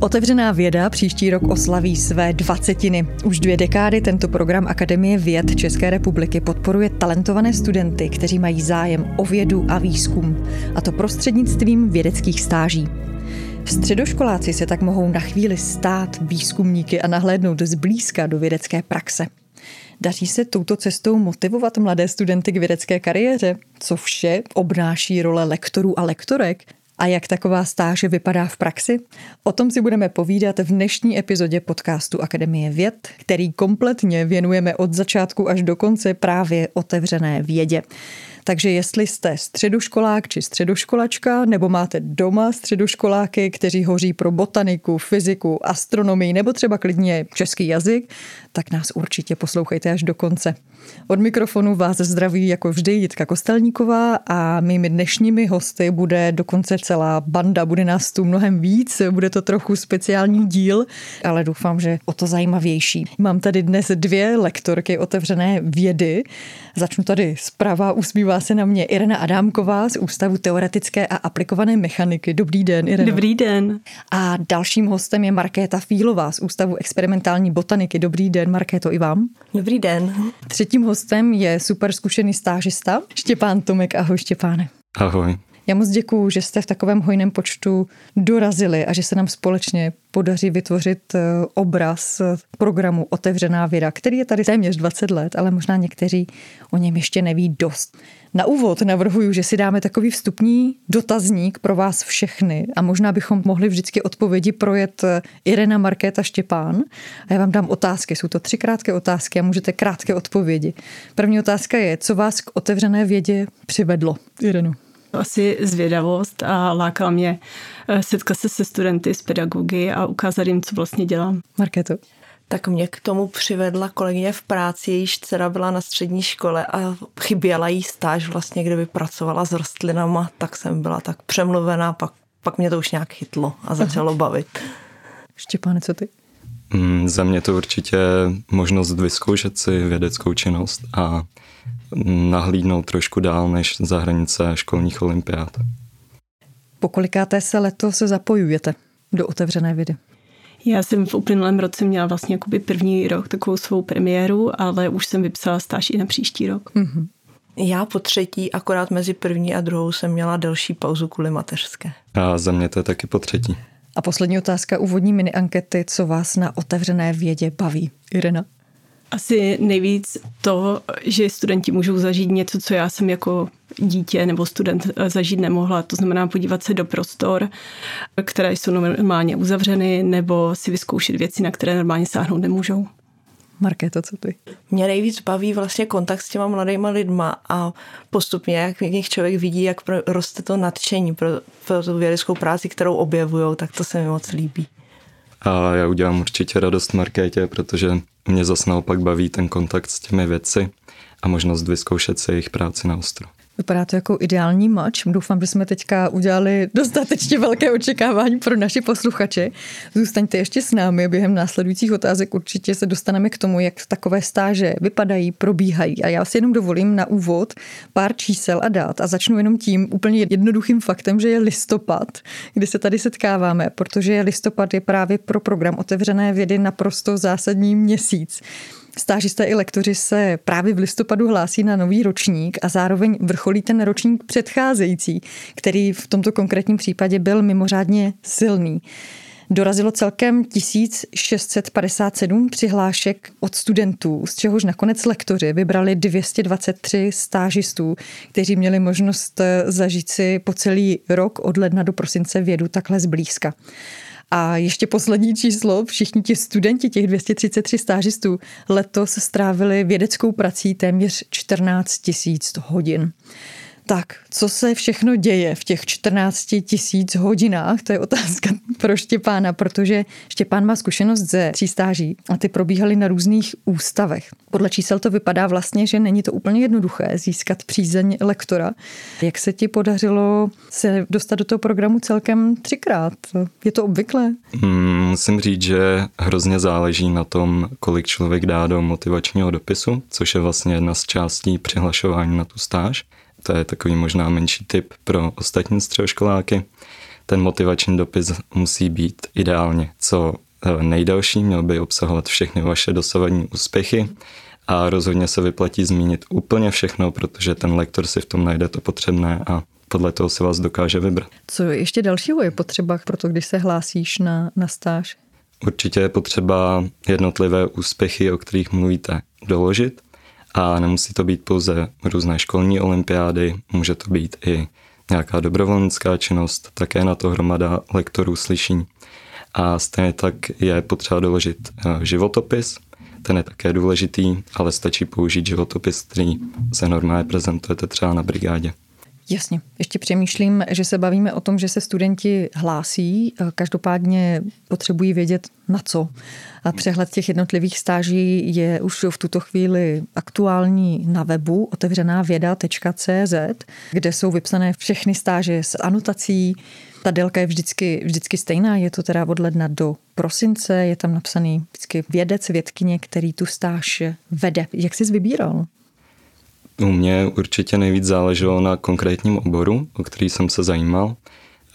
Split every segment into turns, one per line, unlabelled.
Otevřená věda příští rok oslaví své dvacetiny. Už dvě dekády tento program Akademie věd České republiky podporuje talentované studenty, kteří mají zájem o vědu a výzkum, a to prostřednictvím vědeckých stáží. Středoškoláci se tak mohou na chvíli stát výzkumníky a nahlédnout zblízka do vědecké praxe. Daří se touto cestou motivovat mladé studenty k vědecké kariéře? Co vše obnáší role lektorů a lektorek? A jak taková stáže vypadá v praxi? O tom si budeme povídat v dnešní epizodě podcastu Akademie věd, který kompletně věnujeme od začátku až do konce právě otevřené vědě. Takže jestli jste středoškolák či středoškolačka, nebo máte doma středoškoláky, kteří hoří pro botaniku, fyziku, astronomii nebo třeba klidně český jazyk, tak nás určitě poslouchejte až do konce. Od mikrofonu vás zdraví jako vždy Jitka Kostelníková a mými dnešními hosty bude dokonce celá banda, bude nás tu mnohem víc, bude to trochu speciální díl, ale doufám, že o to zajímavější. Mám tady dnes dvě lektorky otevřené vědy. Začnu tady zprava, usmívá se na mě Irena Adámková z Ústavu teoretické a aplikované mechaniky. Dobrý den, Irena.
Dobrý den.
A dalším hostem je Markéta Fílová z Ústavu experimentální botaniky. Dobrý den, Markéto, i vám.
Dobrý den.
Třetím hostem je super zkušený stážista Štěpán Tomek. Ahoj Štěpáne.
Ahoj.
Já moc děkuju, že jste v takovém hojném počtu dorazili a že se nám společně podaří vytvořit eh, obraz programu Otevřená věda, který je tady téměř 20 let, ale možná někteří o něm ještě neví dost. Na úvod navrhuju, že si dáme takový vstupní dotazník pro vás všechny a možná bychom mohli vždycky odpovědi projet eh, Irena Markéta Štěpán. A já vám dám otázky. Jsou to tři krátké otázky a můžete krátké odpovědi. První otázka je, co vás k otevřené vědě přivedlo, Irenu?
Asi zvědavost a lákala mě eh, setkat se se studenty, s pedagogy a ukázat jim, co vlastně dělám.
Markéto?
Tak mě k tomu přivedla kolegyně v práci, jejíž dcera byla na střední škole a chyběla jí stáž vlastně, kde by pracovala s rostlinama, tak jsem byla tak přemluvená, pak, pak mě to už nějak chytlo a začalo Aha. bavit.
Štěpáne, co ty?
Mm, za mě to určitě možnost vyzkoušet si vědeckou činnost a nahlídnout trošku dál než za hranice školních olympiád.
Po kolikáté se letos zapojujete do otevřené vědy?
Já jsem v uplynulém roce měla vlastně jakoby první rok takovou svou premiéru, ale už jsem vypsala stáž i na příští rok. Mm-hmm.
Já po třetí, akorát mezi první a druhou jsem měla delší pauzu kvůli mateřské.
A za mě to je taky po třetí.
A poslední otázka, úvodní mini ankety, co vás na otevřené vědě baví? Irena?
Asi nejvíc to, že studenti můžou zažít něco, co já jsem jako dítě nebo student zažít nemohla. To znamená podívat se do prostor, které jsou normálně uzavřeny, nebo si vyzkoušet věci, na které normálně sáhnout nemůžou.
Markéto, co ty?
Mě nejvíc baví vlastně kontakt s těma mladýma lidma a postupně, jak v nich člověk vidí, jak roste to nadšení pro, pro tu vědeckou práci, kterou objevují, tak to se mi moc líbí.
A já udělám určitě radost Markétě, protože mě zase naopak baví ten kontakt s těmi věci a možnost vyzkoušet se jejich práci na ostro.
Vypadá to jako ideální mač. Doufám, že jsme teďka udělali dostatečně velké očekávání pro naši posluchače. Zůstaňte ještě s námi. Během následujících otázek určitě se dostaneme k tomu, jak takové stáže vypadají, probíhají. A já si jenom dovolím na úvod pár čísel a dát. A začnu jenom tím úplně jednoduchým faktem, že je listopad, kdy se tady setkáváme, protože listopad je právě pro program otevřené vědy naprosto zásadní měsíc. Stážisté i lektoři se právě v listopadu hlásí na nový ročník a zároveň vrcholí ten ročník předcházející, který v tomto konkrétním případě byl mimořádně silný. Dorazilo celkem 1657 přihlášek od studentů, z čehož nakonec lektoři vybrali 223 stážistů, kteří měli možnost zažít si po celý rok od ledna do prosince vědu takhle zblízka. A ještě poslední číslo, všichni ti studenti, těch 233 stážistů, letos strávili vědeckou prací téměř 14 tisíc hodin. Tak, co se všechno děje v těch 14 tisíc hodinách, to je otázka pro Štěpána, protože Štěpán má zkušenost ze tří stáží a ty probíhaly na různých ústavech. Podle čísel to vypadá vlastně, že není to úplně jednoduché získat přízeň lektora. Jak se ti podařilo se dostat do toho programu celkem třikrát? Je to obvyklé?
Mm, musím říct, že hrozně záleží na tom, kolik člověk dá do motivačního dopisu, což je vlastně jedna z částí přihlašování na tu stáž. To je takový možná menší tip pro ostatní středoškoláky. Ten motivační dopis musí být ideálně co eh, nejdelší, měl by obsahovat všechny vaše dosavadní úspěchy a rozhodně se vyplatí zmínit úplně všechno, protože ten lektor si v tom najde to potřebné a podle toho se vás dokáže vybrat.
Co ještě dalšího je potřeba pro to, když se hlásíš na, na stáž?
Určitě je potřeba jednotlivé úspěchy, o kterých mluvíte, doložit a nemusí to být pouze různé školní olympiády, může to být i nějaká dobrovolnická činnost, také na to hromada lektorů slyší. A stejně tak je potřeba doložit eh, životopis, ten je také důležitý, ale stačí použít životopis, který se normálně prezentujete třeba na brigádě.
Jasně. Ještě přemýšlím, že se bavíme o tom, že se studenti hlásí, každopádně potřebují vědět na co. A přehled těch jednotlivých stáží je už v tuto chvíli aktuální na webu otevřená věda.cz, kde jsou vypsané všechny stáže s anotací. Ta délka je vždycky, vždycky stejná, je to teda od ledna do prosince, je tam napsaný vždycky vědec, vědkyně, který tu stáž vede. Jak jsi vybíral?
U mě určitě nejvíc záleželo na konkrétním oboru, o který jsem se zajímal.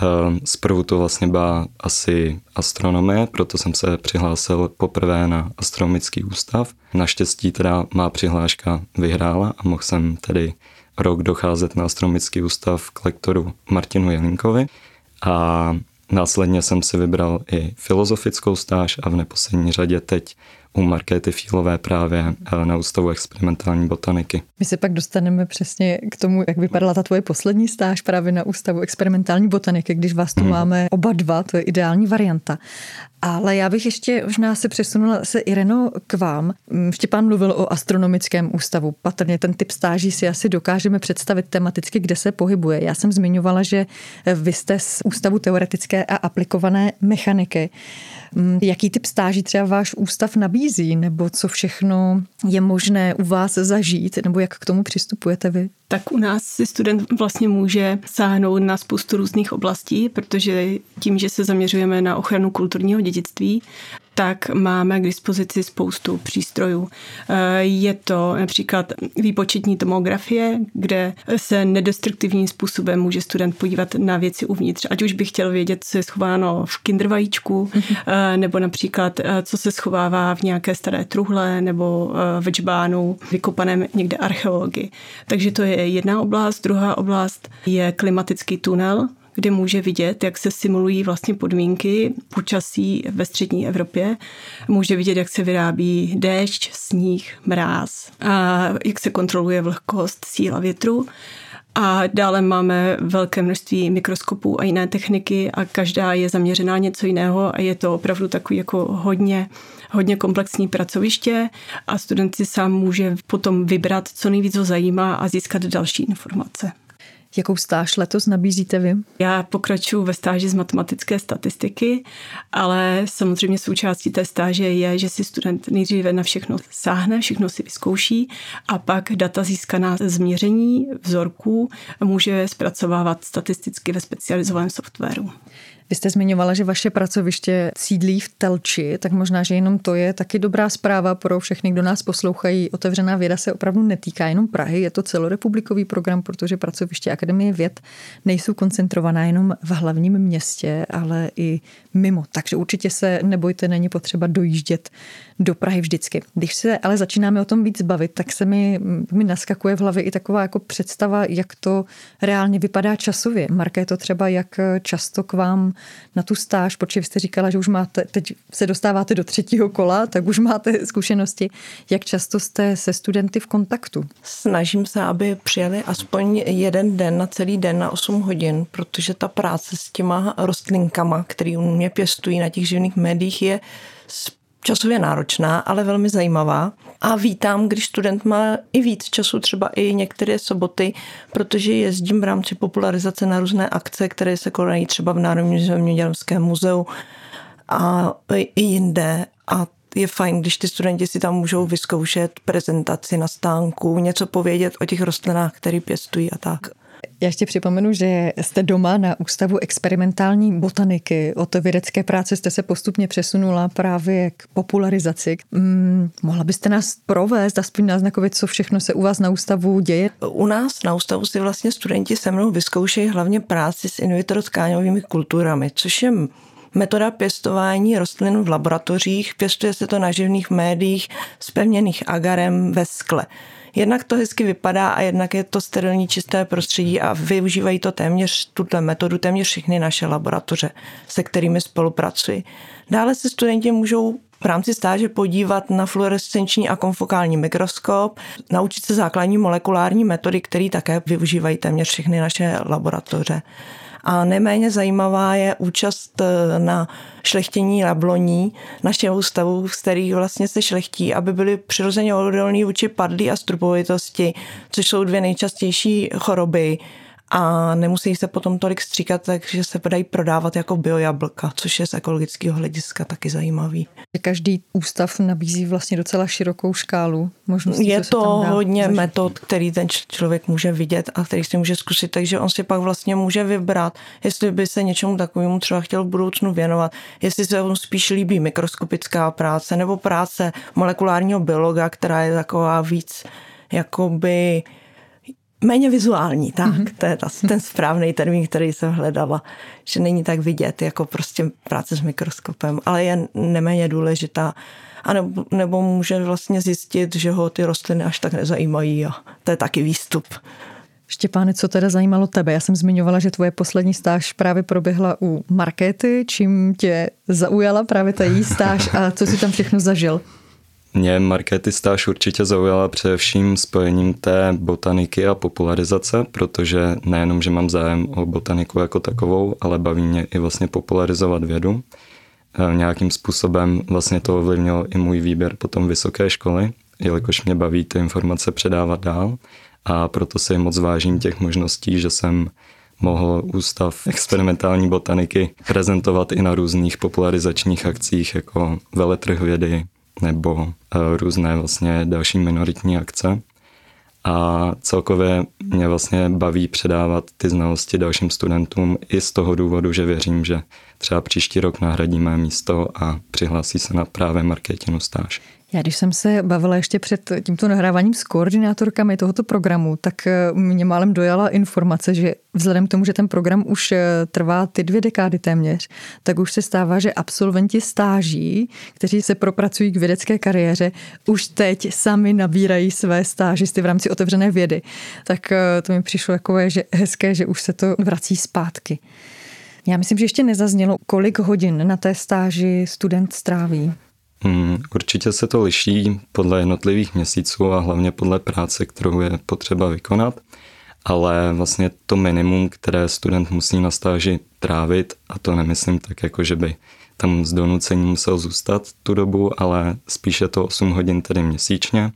Ehm, zprvu to vlastně byla asi astronomie, proto jsem se přihlásil poprvé na astronomický ústav. Naštěstí teda má přihláška vyhrála a mohl jsem tedy rok docházet na astronomický ústav k lektoru Martinu Jelinkovi a následně jsem si vybral i filozofickou stáž a v neposlední řadě teď u Markéty Fílové právě eh, na Ústavu experimentální botaniky.
My se pak dostaneme přesně k tomu, jak vypadala ta tvoje poslední stáž právě na Ústavu experimentální botaniky, když vás tu hmm. máme oba dva, to je ideální varianta. Ale já bych ještě možná se přesunula se Ireno k vám. Mm, Štěpán mluvil o astronomickém ústavu. Patrně ten typ stáží si asi dokážeme představit tematicky, kde se pohybuje. Já jsem zmiňovala, že vy jste z Ústavu teoretické a aplikované mechaniky. Mm, jaký typ stáží třeba váš ústav nabízí, nebo co všechno je možné u vás zažít, nebo jak k tomu přistupujete vy?
Tak u nás si student vlastně může sáhnout na spoustu různých oblastí, protože tím, že se zaměřujeme na ochranu kulturního dědictví, tak máme k dispozici spoustu přístrojů. Eh, je to například výpočetní tomografie, kde se nedestruktivním způsobem může student podívat na věci uvnitř, ať už by chtěl vědět, co je schováno v kindervajíčku, mm-hmm. nebo například, eh, co se schovává v nějaké staré truhle nebo v džbánu vykopaném někde archeologii. Takže to je jedna oblast. Druhá oblast je klimatický tunel, kde může vidět, jak se simulují vlastně podmínky počasí ve střední Evropě. Může vidět, jak se vyrábí déšť, sníh, mráz, a jak se kontroluje vlhkost, síla větru. A dále máme velké množství mikroskopů a jiné techniky a každá je zaměřená něco jiného a je to opravdu takový jako hodně, hodně komplexní pracoviště a student si sám může potom vybrat, co nejvíc ho zajímá a získat další informace.
Jakou stáž letos nabízíte vy?
Já pokračuji ve stáži z matematické statistiky, ale samozřejmě součástí té stáže je, že si student nejdříve na všechno sáhne, všechno si vyzkouší a pak data získaná z měření vzorků může zpracovávat statisticky ve specializovaném softwaru.
Vy jste zmiňovala, že vaše pracoviště sídlí v Telči, tak možná, že jenom to je taky dobrá zpráva pro všechny, kdo nás poslouchají. Otevřená věda se opravdu netýká jenom Prahy, je to celorepublikový program, protože pracoviště Akademie věd nejsou koncentrovaná jenom v hlavním městě, ale i mimo. Takže určitě se nebojte, není potřeba dojíždět do Prahy vždycky. Když se ale začínáme o tom víc bavit, tak se mi, mi naskakuje v hlavě i taková jako představa, jak to reálně vypadá časově. Marké, to třeba, jak často k vám na tu stáž, protože vy jste říkala, že už máte, teď se dostáváte do třetího kola, tak už máte zkušenosti. Jak často jste se studenty v kontaktu?
Snažím se, aby přijeli aspoň jeden den na celý den na 8 hodin, protože ta práce s těma rostlinkama, který u mě pěstují na těch živných médiích, je časově náročná, ale velmi zajímavá. A vítám, když student má i víc času, třeba i některé soboty, protože jezdím v rámci popularizace na různé akce, které se konají třeba v Národním zemědělském muzeu a i jinde. A je fajn, když ty studenti si tam můžou vyzkoušet prezentaci na stánku, něco povědět o těch rostlinách, které pěstují a tak.
Já ještě připomenu, že jste doma na Ústavu experimentální botaniky. Od vědecké práce jste se postupně přesunula právě k popularizaci. Hmm, mohla byste nás provést, aspoň náznakovit, co všechno se u vás na ústavu děje?
U nás na ústavu si vlastně studenti se mnou vyzkoušejí hlavně práci s in vitro kulturami, což je metoda pěstování rostlin v laboratořích. Pěstuje se to na živných médiích spevněných agarem ve skle. Jednak to hezky vypadá a jednak je to sterilní čisté prostředí a využívají to téměř, tuto metodu téměř všechny naše laboratoře, se kterými spolupracuji. Dále se studenti můžou v rámci stáže podívat na fluorescenční a konfokální mikroskop, naučit se základní molekulární metody, které také využívají téměř všechny naše laboratoře. A neméně zajímavá je účast eh, na šlechtění jabloní našeho ústavu, z kterých vlastně se šlechtí, aby byly přirozeně odolní vůči padlí a strupovitosti, což jsou dvě nejčastější choroby a nemusí se potom tolik stříkat, takže se dají prodávat jako biojablka, což je z ekologického hlediska taky zajímavý.
Každý ústav nabízí vlastně docela širokou škálu možností.
Je to hodně zažít. metod, který ten člověk může vidět a který si může zkusit, takže on si pak vlastně může vybrat, jestli by se něčemu takovému třeba chtěl v budoucnu věnovat, jestli se mu spíš líbí mikroskopická práce nebo práce molekulárního biologa, která je taková víc jakoby méně vizuální, tak, mm-hmm. to je ta, ten správný termín, který jsem hledala, že není tak vidět jako prostě práce s mikroskopem, ale je neméně důležitá. A nebo, nebo může vlastně zjistit, že ho ty rostliny až tak nezajímají a to je taky výstup.
Štěpáne, co teda zajímalo tebe? Já jsem zmiňovala, že tvoje poslední stáž právě proběhla u Markety. Čím tě zaujala právě ta její stáž a co si tam všechno zažil?
Mě markety stáž určitě zaujala především spojením té botaniky a popularizace, protože nejenom, že mám zájem o botaniku jako takovou, ale baví mě i vlastně popularizovat vědu. E, nějakým způsobem vlastně to ovlivnilo i můj výběr potom vysoké školy, jelikož mě baví ty informace předávat dál a proto si moc vážím těch možností, že jsem mohl Ústav experimentální botaniky prezentovat i na různých popularizačních akcích jako veletrh vědy, nebo eh, různé vlastně další minoritní akce. A celkově mě vlastně baví předávat ty znalosti dalším studentům i z toho důvodu, že věřím, že třeba příští rok nahradíme místo a přihlásí se na právě marketinu stáž.
Já když jsem se bavila ještě před tímto nahráváním s koordinátorkami tohoto programu, tak eh, mě málem dojala informace, že vzhledem k tomu, že ten program už eh, trvá ty dvě dekády téměř, tak už se stává, že absolventi stáží, kteří se propracují k vědecké kariéře, už teď sami nabírají své stážisty v rámci otevřené vědy. Tak eh, to mi přišlo jako že hezké, že už se to vrací zpátky. Já myslím, že ještě nezaznělo, kolik hodin na té stáži student stráví.
Hmm, určitě se to liší podle jednotlivých měsíců a hlavně podle práce, kterou je potřeba vykonat, ale vlastně to minimum, které student musí na stáži trávit, a to nemyslím tak jako, že by tam z donucení musel zůstat tu dobu, ale spíše to 8 hodin tedy měsíčně,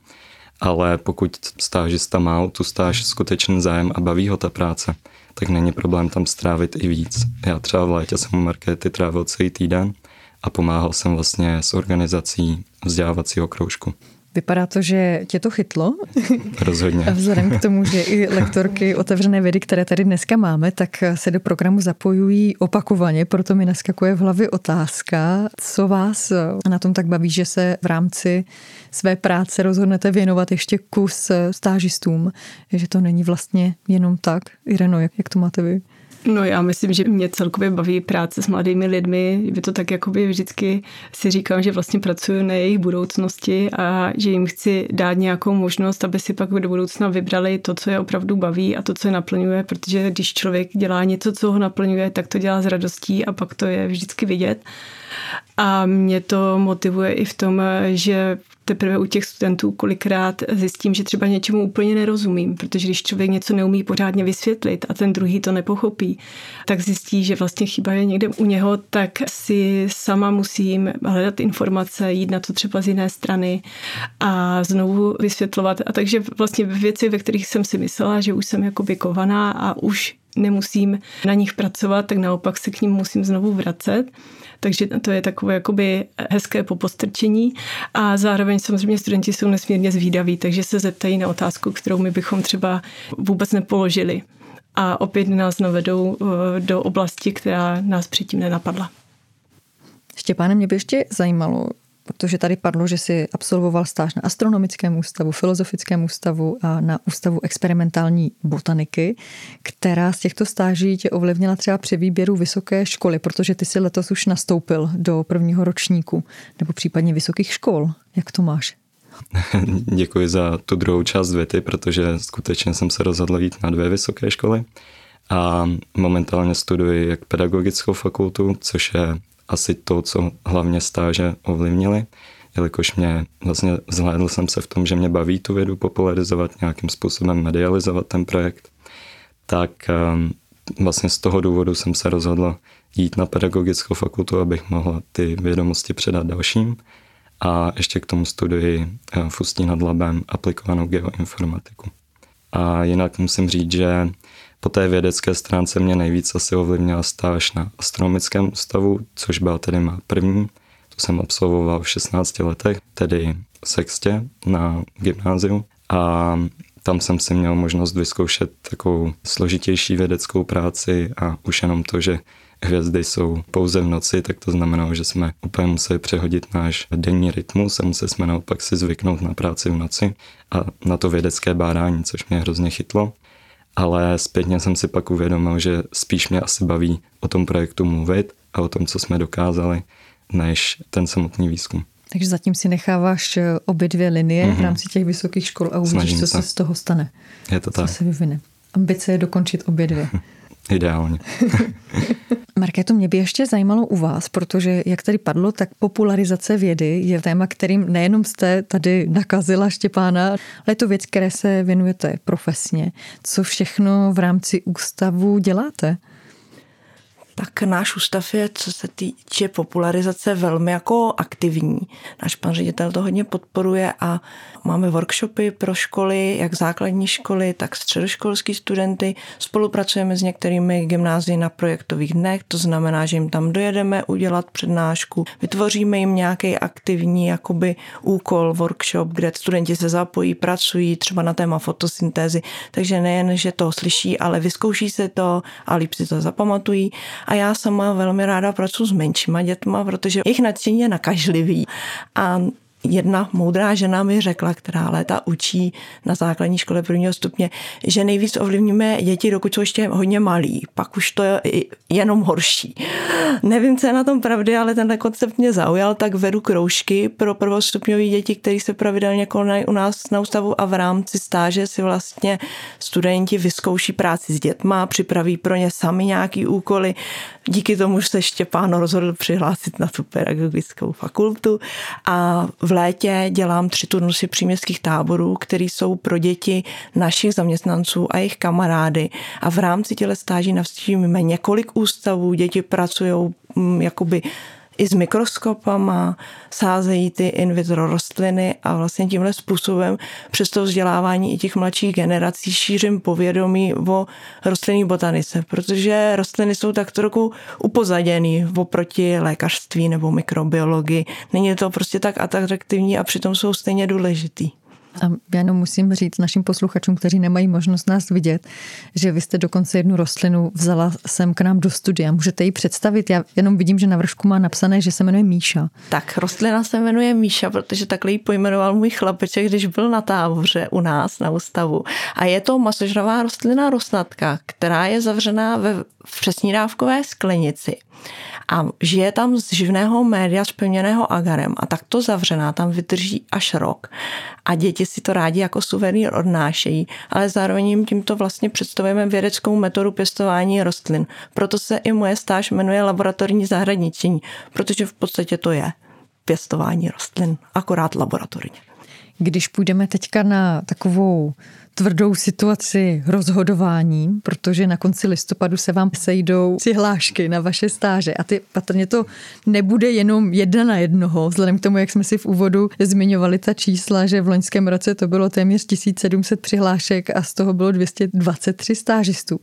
ale pokud stážista má tu stáž skutečný zájem a baví ho ta práce, tak není problém tam strávit i víc. Já třeba v létě jsem u markety trávil celý týden, a pomáhal jsem vlastně s organizací vzdělávacího kroužku.
Vypadá to, že tě to chytlo.
Rozhodně.
A vzhledem k tomu, že i lektorky otevřené vědy, které tady dneska máme, tak se do programu zapojují opakovaně, proto mi naskakuje v hlavě otázka, co vás na tom tak baví, že se v rámci své práce rozhodnete věnovat ještě kus stážistům, že to není vlastně jenom tak. Ireno, jak, jak to máte vy?
No já myslím, že mě celkově baví práce s mladými lidmi. Je to tak, jakoby vždycky si říkám, že vlastně pracuji na jejich budoucnosti a že jim chci dát nějakou možnost, aby si pak do budoucna vybrali to, co je opravdu baví a to, co je naplňuje, protože když člověk dělá něco, co ho naplňuje, tak to dělá s radostí a pak to je vždycky vidět. A mě to motivuje i v tom, že teprve u těch studentů kolikrát zjistím, že třeba něčemu úplně nerozumím, protože když člověk něco neumí pořádně vysvětlit a ten druhý to nepochopí, tak zjistí, že vlastně chyba je někde u něho, tak si sama musím hledat informace, jít na to třeba z jiné strany a znovu vysvětlovat. A takže vlastně věci, ve kterých jsem si myslela, že už jsem jako vykovaná a už nemusím na nich pracovat, tak naopak se k ním musím znovu vracet. Takže to je takové jakoby hezké popostrčení a zároveň samozřejmě studenti jsou nesmírně zvídaví, takže se zeptají na otázku, kterou my bychom třeba vůbec nepoložili. A opět nás navedou eh, do oblasti, která nás předtím nenapadla.
Štěpáne, mě by ještě zajímalo, protože tady padlo, že si absolvoval stáž na astronomickém ústavu, filozofickém ústavu a na ústavu experimentální botaniky, která z těchto stáží tě ovlivnila třeba při výběru vysoké školy, protože ty si letos už nastoupil do prvního ročníku, nebo případně vysokých škol. Jak to máš?
Děkuji za tu druhou část věty, protože skutečně jsem se rozhodl jít na dvě vysoké školy a momentálně studuji jak pedagogickou fakultu, což je asi to, co hlavně stáže ovlivnily, jelikož mě vlastně zhlédl jsem se v tom, že mě baví tu vědu popularizovat, nějakým způsobem medializovat ten projekt, tak um, vlastně z toho důvodu jsem se rozhodl jít na pedagogickou fakultu, abych mohl ty vědomosti předat dalším a ještě k tomu studuji eh, v Ústí nad Labem aplikovanou geoinformatiku. A jinak musím říct, že po té vědecké stránce mě nejvíc asi ovlivnila stáž na astronomickém ústavu, což byla tedy má první. To jsem absolvoval v 16 letech, tedy sextě na gymnáziu. A tam jsem si měl možnost vyzkoušet takovou složitější vědeckou práci a už jenom to, že hvězdy jsou pouze v noci, tak to znamenalo, že jsme úplně museli přehodit náš denní rytmus a museli jsme naopak si zvyknout na práci v noci a na to vědecké bádání, což mě hrozně chytlo ale zpětně jsem si pak uvědomil, že spíš mě asi baví o tom projektu mluvit a o tom, co jsme dokázali, než ten samotný výzkum.
Takže zatím si necháváš eh, obě dvě linie mm-hmm. v rámci těch vysokých škol a uvidíš, Snažím co se z toho stane.
Je to
co
tak.
se vyvine. Ambice je dokončit obě dvě.
Ideálně.
Markéto, mě by ještě zajímalo u vás, protože jak tady padlo, tak popularizace vědy je téma, kterým nejenom jste tady nakazila Štěpána, ale je to věc, které se věnujete profesně. Co všechno v rámci ústavu děláte?
Tak náš ústav je, co se týče popularizace, velmi jako aktivní. Náš pan ředitel to hodně podporuje a máme workshopy pro školy, jak základní školy, tak středoškolský studenty. Spolupracujeme s některými gymnázií na projektových dnech, to znamená, že jim tam dojedeme udělat přednášku, vytvoříme jim nějaký aktivní jakoby úkol, workshop, kde studenti se zapojí, pracují třeba na téma fotosyntézy, takže nejen, že to slyší, ale vyzkouší se to a líp si to zapamatují a já sama velmi ráda pracuji s menšíma dětma, protože jejich nadšení je nakažlivý. A jedna moudrá žena mi řekla, která léta učí na základní škole prvního stupně, že nejvíc ovlivníme děti, dokud jsou ještě hodně malí. Pak už to je jenom horší. Nevím, co je na tom pravdy, ale tenhle koncept mě zaujal, tak vedu kroužky pro prvostupňové děti, které se pravidelně konají u nás na ústavu a v rámci stáže si vlastně studenti vyzkouší práci s dětma, připraví pro ně sami nějaký úkoly. Díky tomu se Štěpán rozhodl přihlásit na tu pedagogickou fakultu a v létě dělám tři turnusy příměstských táborů, které jsou pro děti našich zaměstnanců a jejich kamarády. A v rámci těle stáží navštívíme několik ústavů, děti pracují mm, jakoby i s mikroskopama, sázejí ty in vitro rostliny a vlastně tímhle způsobem přes to vzdělávání i těch mladších generací šířím povědomí o rostlinné botanice, protože rostliny jsou tak trochu upozaděný oproti lékařství nebo mikrobiologii. Není to prostě tak atraktivní a přitom jsou stejně důležitý.
A já jenom musím říct našim posluchačům, kteří nemají možnost nás vidět, že vy jste dokonce jednu rostlinu vzala sem k nám do studia. Můžete ji představit? Já jenom vidím, že na vršku má napsané, že se jmenuje Míša.
Tak, rostlina se jmenuje Míša, protože takhle ji pojmenoval můj chlapeček, když byl na táboře u nás na ústavu. A je to masožravá rostlina rosnatka, která je zavřená ve přesnídávkové sklenici a žije tam z živného média spevněného agarem a takto zavřená tam vydrží až rok. A děti si to rádi jako suvenýr odnášejí, ale zároveň jim tímto vlastně představujeme vědeckou metodu pěstování rostlin. Proto se i moje stáž jmenuje laboratorní zahradničení, protože v podstatě to je pěstování rostlin, akorát laboratorně.
Když půjdeme teďka na takovou tvrdou situaci rozhodování, protože na konci listopadu se vám sejdou přihlášky na vaše stáže a ty patrně to nebude jenom jedna na jednoho, vzhledem k tomu, jak jsme si v úvodu zmiňovali ta čísla, že v loňském roce to bylo téměř 1700 přihlášek a z toho bylo 223 stážistů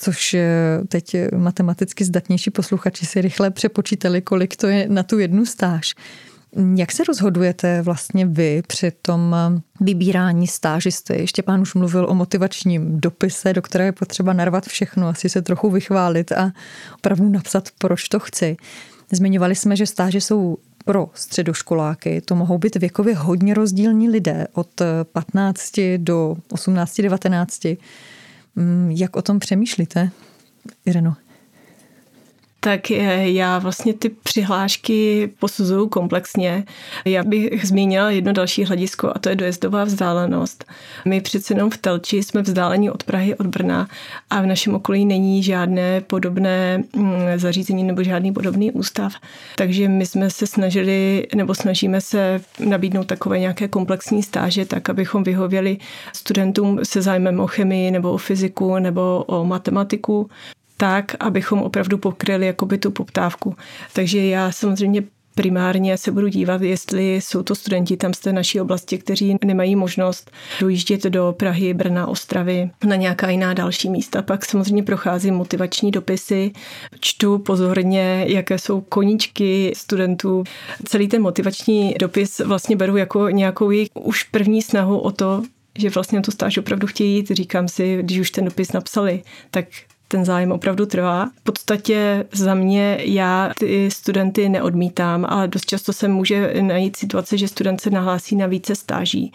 což eh, teď matematicky zdatnější posluchači si rychle přepočítali, kolik to je na tu jednu stáž. Jak se rozhodujete vlastně vy při tom eh, vybírání stážisty? Ještě pán už mluvil o motivačním dopise, do které je potřeba narvat všechno, asi se trochu vychválit a opravdu napsat, proč to chci. Zmiňovali jsme, že stáže jsou pro středoškoláky. To mohou být věkově hodně rozdílní lidé od 15 do 18, 19. Mm, jak o tom přemýšlíte, Ireno?
Tak já vlastně ty přihlášky posuzuju komplexně. Já bych zmínila jedno další hledisko a to je dojezdová vzdálenost. My přece jenom v Telči jsme vzdálení od Prahy, od Brna a v našem okolí není žádné podobné mm, zařízení nebo žádný podobný ústav. Takže my jsme se snažili nebo snažíme se nabídnout takové nějaké komplexní stáže, tak abychom vyhověli studentům se zájmem o chemii nebo o fyziku nebo o matematiku tak, abychom opravdu pokryli jakoby tu poptávku. Takže já samozřejmě primárně se budu dívat, jestli jsou to studenti tam z té naší oblasti, kteří nemají možnost dojíždět do Prahy, Brna, Ostravy na nějaká jiná další místa. Pak samozřejmě procházím motivační dopisy, čtu pozorně, jaké jsou koníčky studentů. Celý ten motivační dopis vlastně beru jako nějakou jejich už první snahu o to, že vlastně tu stáž opravdu chtějí jít. Říkám si, když už ten dopis napsali, tak ten zájem opravdu trvá. V podstatě za mě já ty studenty neodmítám, ale dost často se může najít situace, že student se nahlásí na více stáží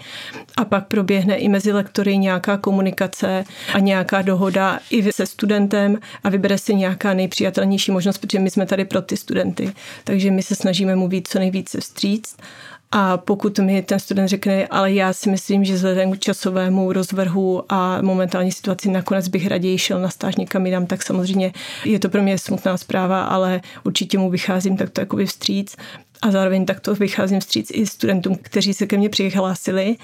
a pak proběhne i mezi lektory nějaká komunikace a nějaká dohoda i se studentem a vybere si nějaká nejpřijatelnější možnost, protože my jsme tady pro ty studenty. Takže my se snažíme mu být co nejvíce vstříc a pokud mi ten student řekne, ale já si myslím, že vzhledem k časovému rozvrhu a momentální situaci nakonec bych raději šel na stáž někam jinam, tak samozřejmě je to pro mě smutná zpráva, ale určitě mu vycházím takto jakoby vstříc. A zároveň takto vycházím vstříc i studentům, kteří se ke mně přihlásili,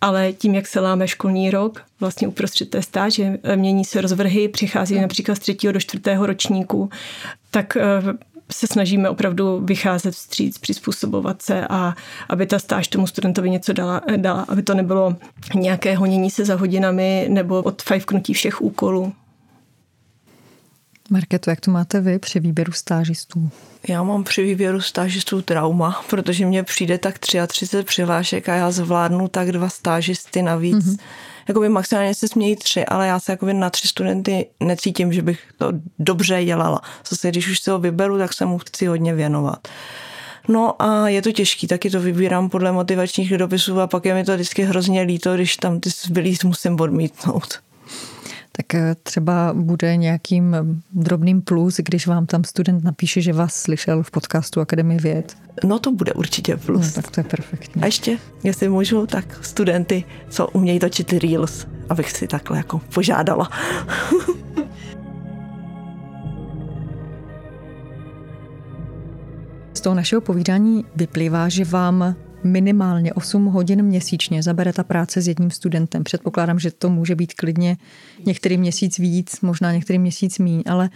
ale tím, jak se láme školní rok, vlastně uprostřed té stáže, mění se rozvrhy, přichází například z třetího do čtvrtého ročníku, tak eh, se snažíme opravdu vycházet vstříc, přizpůsobovat se a aby ta stáž tomu studentovi něco dala, dala aby to nebylo nějaké honění se za hodinami nebo odfajfknutí všech úkolů.
Marketo, jak to máte vy při výběru stážistů?
Já mám při výběru stážistů trauma, protože mně přijde tak 33 přihlášek a já zvládnu tak dva stážisty navíc. Mm-hmm jakoby maximálně se smějí tři, ale já se jakoby na tři studenty necítím, že bych to dobře dělala. Zase, když už se ho vyberu, tak se mu chci hodně věnovat. No a je to těžký, taky to vybírám podle motivačních dopisů a pak je mi to vždycky hrozně líto, když tam ty zbylý musím odmítnout
tak eh, třeba bude nějakým eh, drobným plus, když vám tam student napíše, že vás slyšel v podcastu Akademie věd.
No to bude určitě plus.
No, tak to je perfektní.
A ještě, jestli můžu, tak studenty, co umějí točit Reels, abych si takhle jako požádala.
Z toho našeho povídání vyplývá, že vám minimálně 8 hodin měsíčně zabere ta práce s jedním studentem. Předpokládám, že to může být klidně některý měsíc víc, možná některý měsíc míň, ale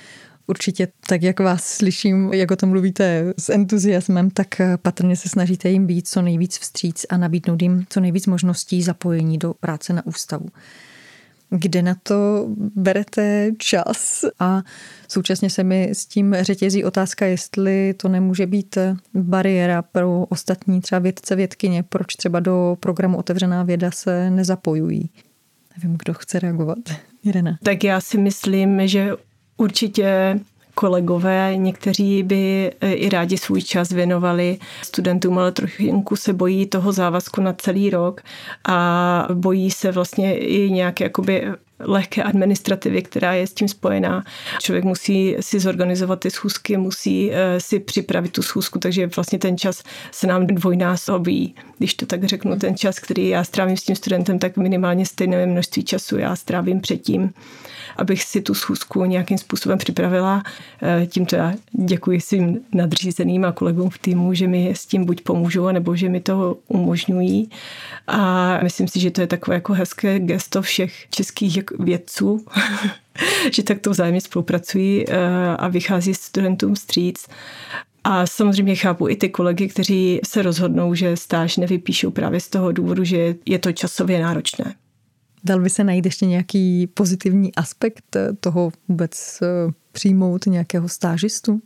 určitě tak, jak vás slyším, jak o tom mluvíte s entuziasmem, tak patrně se snažíte jim být co nejvíc vstříc a nabídnout jim co nejvíc možností zapojení do práce na ústavu kde na to berete čas a současně se mi s tím řetězí otázka, jestli to nemůže být bariéra pro ostatní třeba vědce, vědkyně, proč třeba do programu Otevřená věda se nezapojují. Nevím, kdo chce reagovat. Irena.
Tak já si myslím, že určitě kolegové, někteří by e, i rádi svůj čas věnovali studentům, ale trochu se bojí toho závazku na celý rok a bojí se vlastně i nějak jakoby lehké administrativy, která je s tím spojená. Člověk musí si zorganizovat ty schůzky, musí eh, si připravit tu schůzku, takže vlastně ten čas se nám dvojnásobí. Když to tak řeknu, ten čas, který já strávím s tím studentem, tak minimálně stejné množství času já strávím předtím abych si tu schůzku nějakým způsobem připravila. Eh, tímto já děkuji svým nadřízeným a kolegům v týmu, že mi s tím buď pomůžou, nebo že mi to umožňují. A myslím si, že to je takové jako hezké gesto všech českých vědců, že takto vzájemně spolupracují eh, a vychází studentům stříc. A samozřejmě chápu i ty kolegy, kteří se rozhodnou, že stáž nevypíšou právě z toho důvodu, že je to časově náročné.
Dal by se najít ještě nějaký pozitivní aspekt toho vůbec eh, přijmout nějakého stážistu?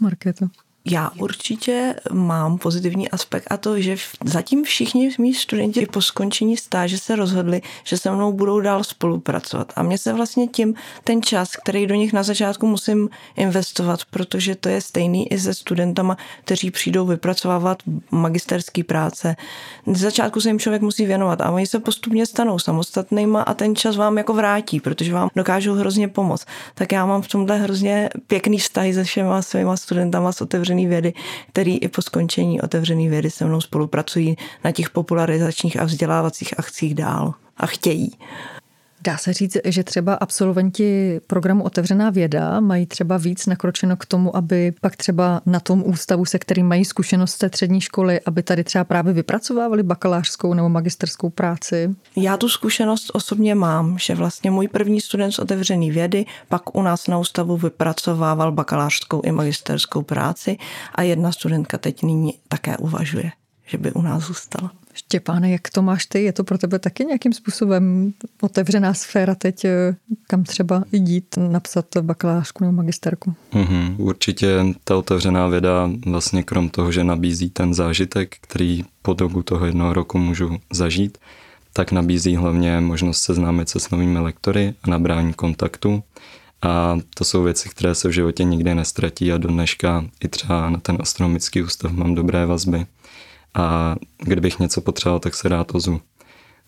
Markéto.
Já určitě mám pozitivní aspekt a to, že zatím všichni mý studenti po skončení stáže se rozhodli, že se mnou budou dál spolupracovat. A mě se vlastně tím ten čas, který do nich na začátku musím investovat, protože to je stejný i se studentama, kteří přijdou vypracovávat magisterské práce. Na začátku se jim člověk musí věnovat a oni se postupně stanou samostatnýma a ten čas vám jako vrátí, protože vám dokážou hrozně pomoct. Tak já mám v tomhle hrozně pěkný vztah se všema svýma studentama s otevřeným otevřený vědy, který i po skončení otevřený vědy se mnou spolupracují na těch popularizačních a vzdělávacích akcích dál a chtějí.
Dá se říct, že třeba absolventi programu Otevřená věda mají třeba víc nakročeno k tomu, aby pak třeba na tom ústavu, se kterým mají zkušenost z té střední školy, aby tady třeba právě vypracovávali bakalářskou nebo magisterskou práci?
Já tu zkušenost osobně mám, že vlastně můj první student z Otevřené vědy pak u nás na ústavu vypracovával bakalářskou i magisterskou práci a jedna studentka teď nyní také uvažuje, že by u nás zůstala.
Štěpáne, jak to máš ty? Je to pro tebe taky nějakým způsobem otevřená sféra teď, eh, kam třeba jít, napsat bakalářku nebo magisterku?
Mm-hmm, určitě ta otevřená věda vlastně krom toho, že nabízí ten zážitek, který po dobu toho jednoho roku můžu zažít, tak nabízí hlavně možnost seznámit se s novými lektory a nabrání kontaktu. A to jsou věci, které se v životě nikdy nestratí a do dneška i třeba na ten astronomický ústav mám dobré vazby a kdybych něco potřeboval, tak se rád ozvu.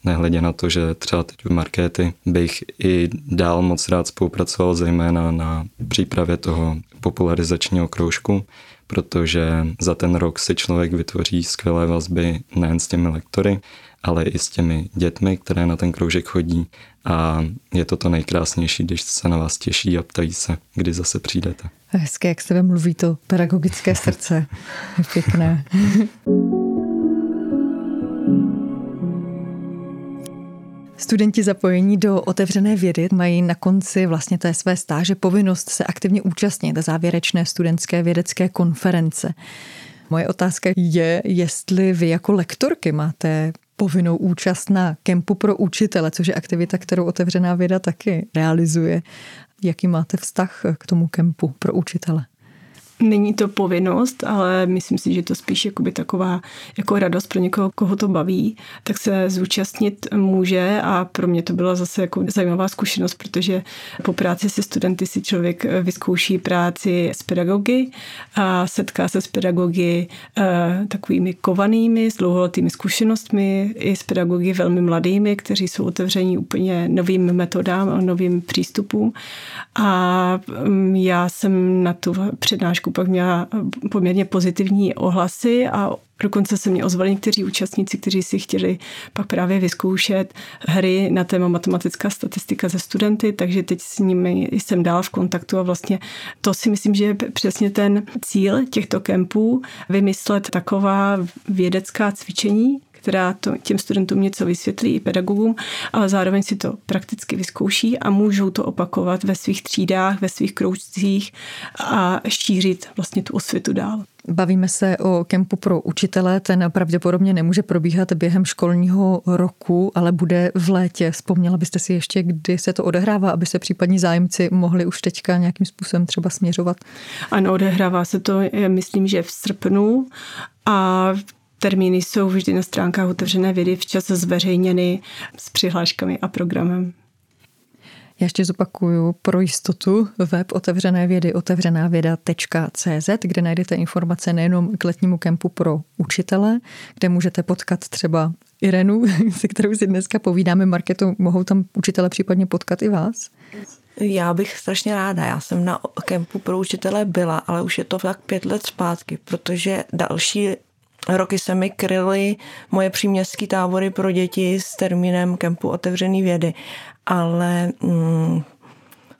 Nehledě na to, že třeba teď v markety bych i dál moc rád spolupracoval zejména na přípravě toho popularizačního kroužku, protože za ten rok si člověk vytvoří skvělé vazby nejen s těmi lektory, ale i s těmi dětmi, které na ten kroužek chodí a je to to nejkrásnější, když se na vás těší a ptají se, kdy zase přijdete.
Hezké, jak se mluví to pedagogické srdce. Pěkné. Studenti zapojení do otevřené vědy mají na konci vlastně té své stáže povinnost se aktivně účastnit závěrečné studentské vědecké konference. Moje otázka je, jestli vy jako lektorky máte povinnou účast na kempu pro učitele, což je aktivita, kterou otevřená věda taky realizuje. Jaký máte vztah k tomu kempu pro učitele?
Není to povinnost, ale myslím si, že to spíš jakoby taková jako radost pro někoho, koho to baví, tak se zúčastnit může a pro mě to byla zase jako zajímavá zkušenost, protože po práci se studenty si člověk vyzkouší práci s pedagogy a setká se s pedagogy eh, takovými kovanými, s dlouholetými zkušenostmi, i s pedagogy velmi mladými, kteří jsou otevření úplně novým metodám a novým přístupům. A mm, já jsem na tu přednášku pak měla poměrně pozitivní ohlasy a Dokonce se mě ozvali někteří účastníci, kteří si chtěli pak právě vyzkoušet hry na téma matematická statistika ze studenty, takže teď s nimi jsem dál v kontaktu a vlastně to si myslím, že je přesně ten cíl těchto kempů, vymyslet taková vědecká cvičení, která to, těm studentům něco vysvětlí i pedagogům, ale zároveň si to prakticky vyzkouší a můžou to opakovat ve svých třídách, ve svých kroužcích a šířit vlastně tu osvětu dál.
Bavíme se o kempu pro učitele, ten pravděpodobně nemůže probíhat během školního roku, ale bude v létě. Vzpomněla byste si ještě, kdy se to odehrává, aby se případní zájemci mohli už teďka nějakým způsobem třeba směřovat?
Ano, odehrává se to, myslím, že v srpnu a Termíny jsou vždy na stránkách otevřené vědy včas zveřejněny s přihláškami a programem.
Já ještě zopakuju pro jistotu web otevřené vědy otevřenávěda.cz, kde najdete informace nejenom k letnímu kempu pro učitele, kde můžete potkat třeba Irenu, se kterou si dneska povídáme. Marketu, mohou tam učitele případně potkat i vás?
Já bych strašně ráda. Já jsem na kempu pro učitele byla, ale už je to tak pět let zpátky, protože další roky se mi kryly moje příměstské tábory pro děti s termínem kempu otevřený vědy. Ale mm,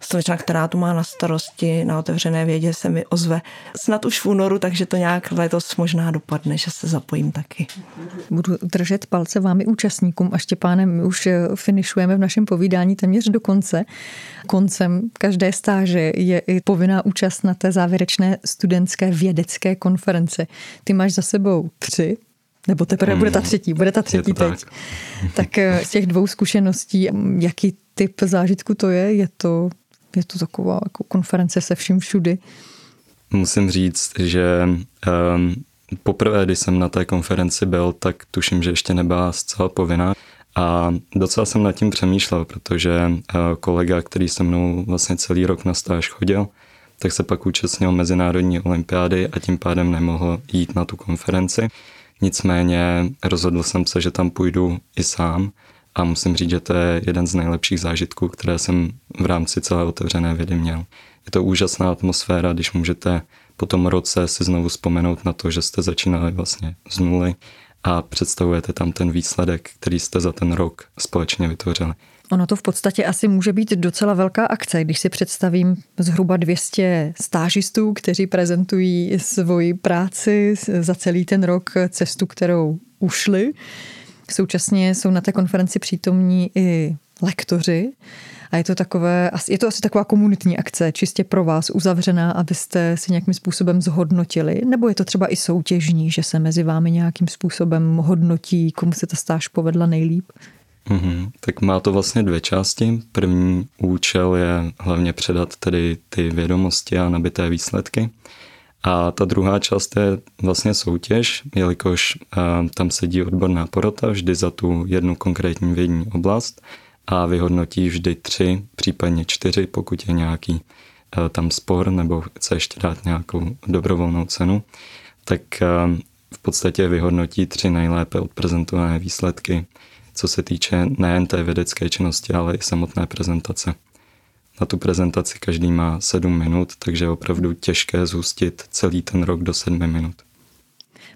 slečna, která tu má na starosti na otevřené vědě, se mi ozve snad už v únoru, takže to nějak letos možná dopadne, že se zapojím taky.
Budu držet palce vámi účastníkům a Štěpánem my už eh, finišujeme v našem povídání téměř do konce. Koncem každé stáže je i povinná účast na té závěrečné studentské vědecké konference. Ty máš za sebou tři nebo teprve bude ta hmm. třetí, bude ta třetí teď. Tak. tak eh, z těch dvou zkušeností, jaký typ zážitku to je? Je to je to taková jako konference se vším všudy.
Musím říct, že um, poprvé, když jsem na té konferenci byl, tak tuším, že ještě nebyla zcela povinná. A docela jsem nad tím přemýšlel, protože uh, kolega, který se mnou vlastně celý rok na stáž chodil, tak se pak účastnil Mezinárodní olympiády a tím pádem nemohl jít na tu konferenci. Nicméně rozhodl jsem se, že tam půjdu i sám a musím říct, že to je jeden z nejlepších zážitků, které jsem v rámci celé otevřené vědy měl. Je to úžasná atmosféra, když můžete po tom roce si znovu vzpomenout na to, že jste začínali vlastně z nuly a představujete tam ten výsledek, který jste za ten rok společně vytvořili.
Ono to v podstatě asi může být docela velká akce, když si představím zhruba 200 stážistů, kteří prezentují svoji práci za celý ten rok, cestu, kterou ušli. Současně jsou na té konferenci přítomní i lektoři a je to takové, je to asi taková komunitní akce, čistě pro vás uzavřená, abyste si nějakým způsobem zhodnotili, nebo je to třeba i soutěžní, že se mezi vámi nějakým způsobem hodnotí, komu se ta stáž povedla nejlíp?
Mm-hmm. Tak má to vlastně dvě části. První účel je hlavně předat tedy ty vědomosti a nabité výsledky. A ta druhá část je vlastně soutěž, jelikož tam sedí odborná porota vždy za tu jednu konkrétní vědní oblast a vyhodnotí vždy tři, případně čtyři, pokud je nějaký tam spor nebo chce ještě dát nějakou dobrovolnou cenu, tak v podstatě vyhodnotí tři nejlépe odprezentované výsledky, co se týče nejen té vědecké činnosti, ale i samotné prezentace. Na tu prezentaci každý má sedm minut, takže je opravdu těžké zhustit celý ten rok do sedmi minut.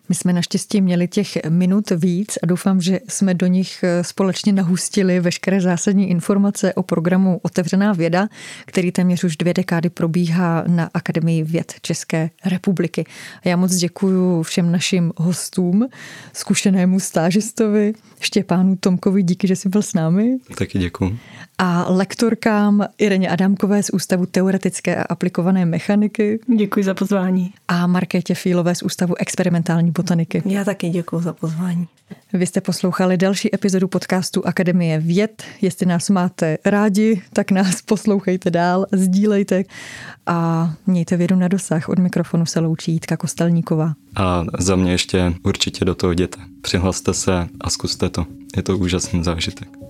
My jsme naštěstí měli těch minut víc a doufám, že jsme do nich eh, společně nahustili veškeré zásadní informace o programu Otevřená věda, který téměř už dvě dekády probíhá na Akademii věd České republiky. A já moc děkuji všem našim hostům, zkušenému stážistovi, Štěpánu Tomkovi, díky, že jsi byl s námi.
Taky děkuji.
A lektorkám Ireně Adámkové z Ústavu teoretické a aplikované mechaniky.
Děkuji za pozvání.
A Markétě Fílové z Ústavu experimentální botaniky.
Já taky děkuji za pozvání.
Vy jste poslouchali další epizodu podcastu Akademie věd. Jestli nás máte rádi, tak nás poslouchejte dál, sdílejte a mějte vědu na dosah. Od mikrofonu se loučí Jitka Kostelníková.
A za mě ještě určitě do toho jděte. Přihlaste se a zkuste to. Je to úžasný zážitek.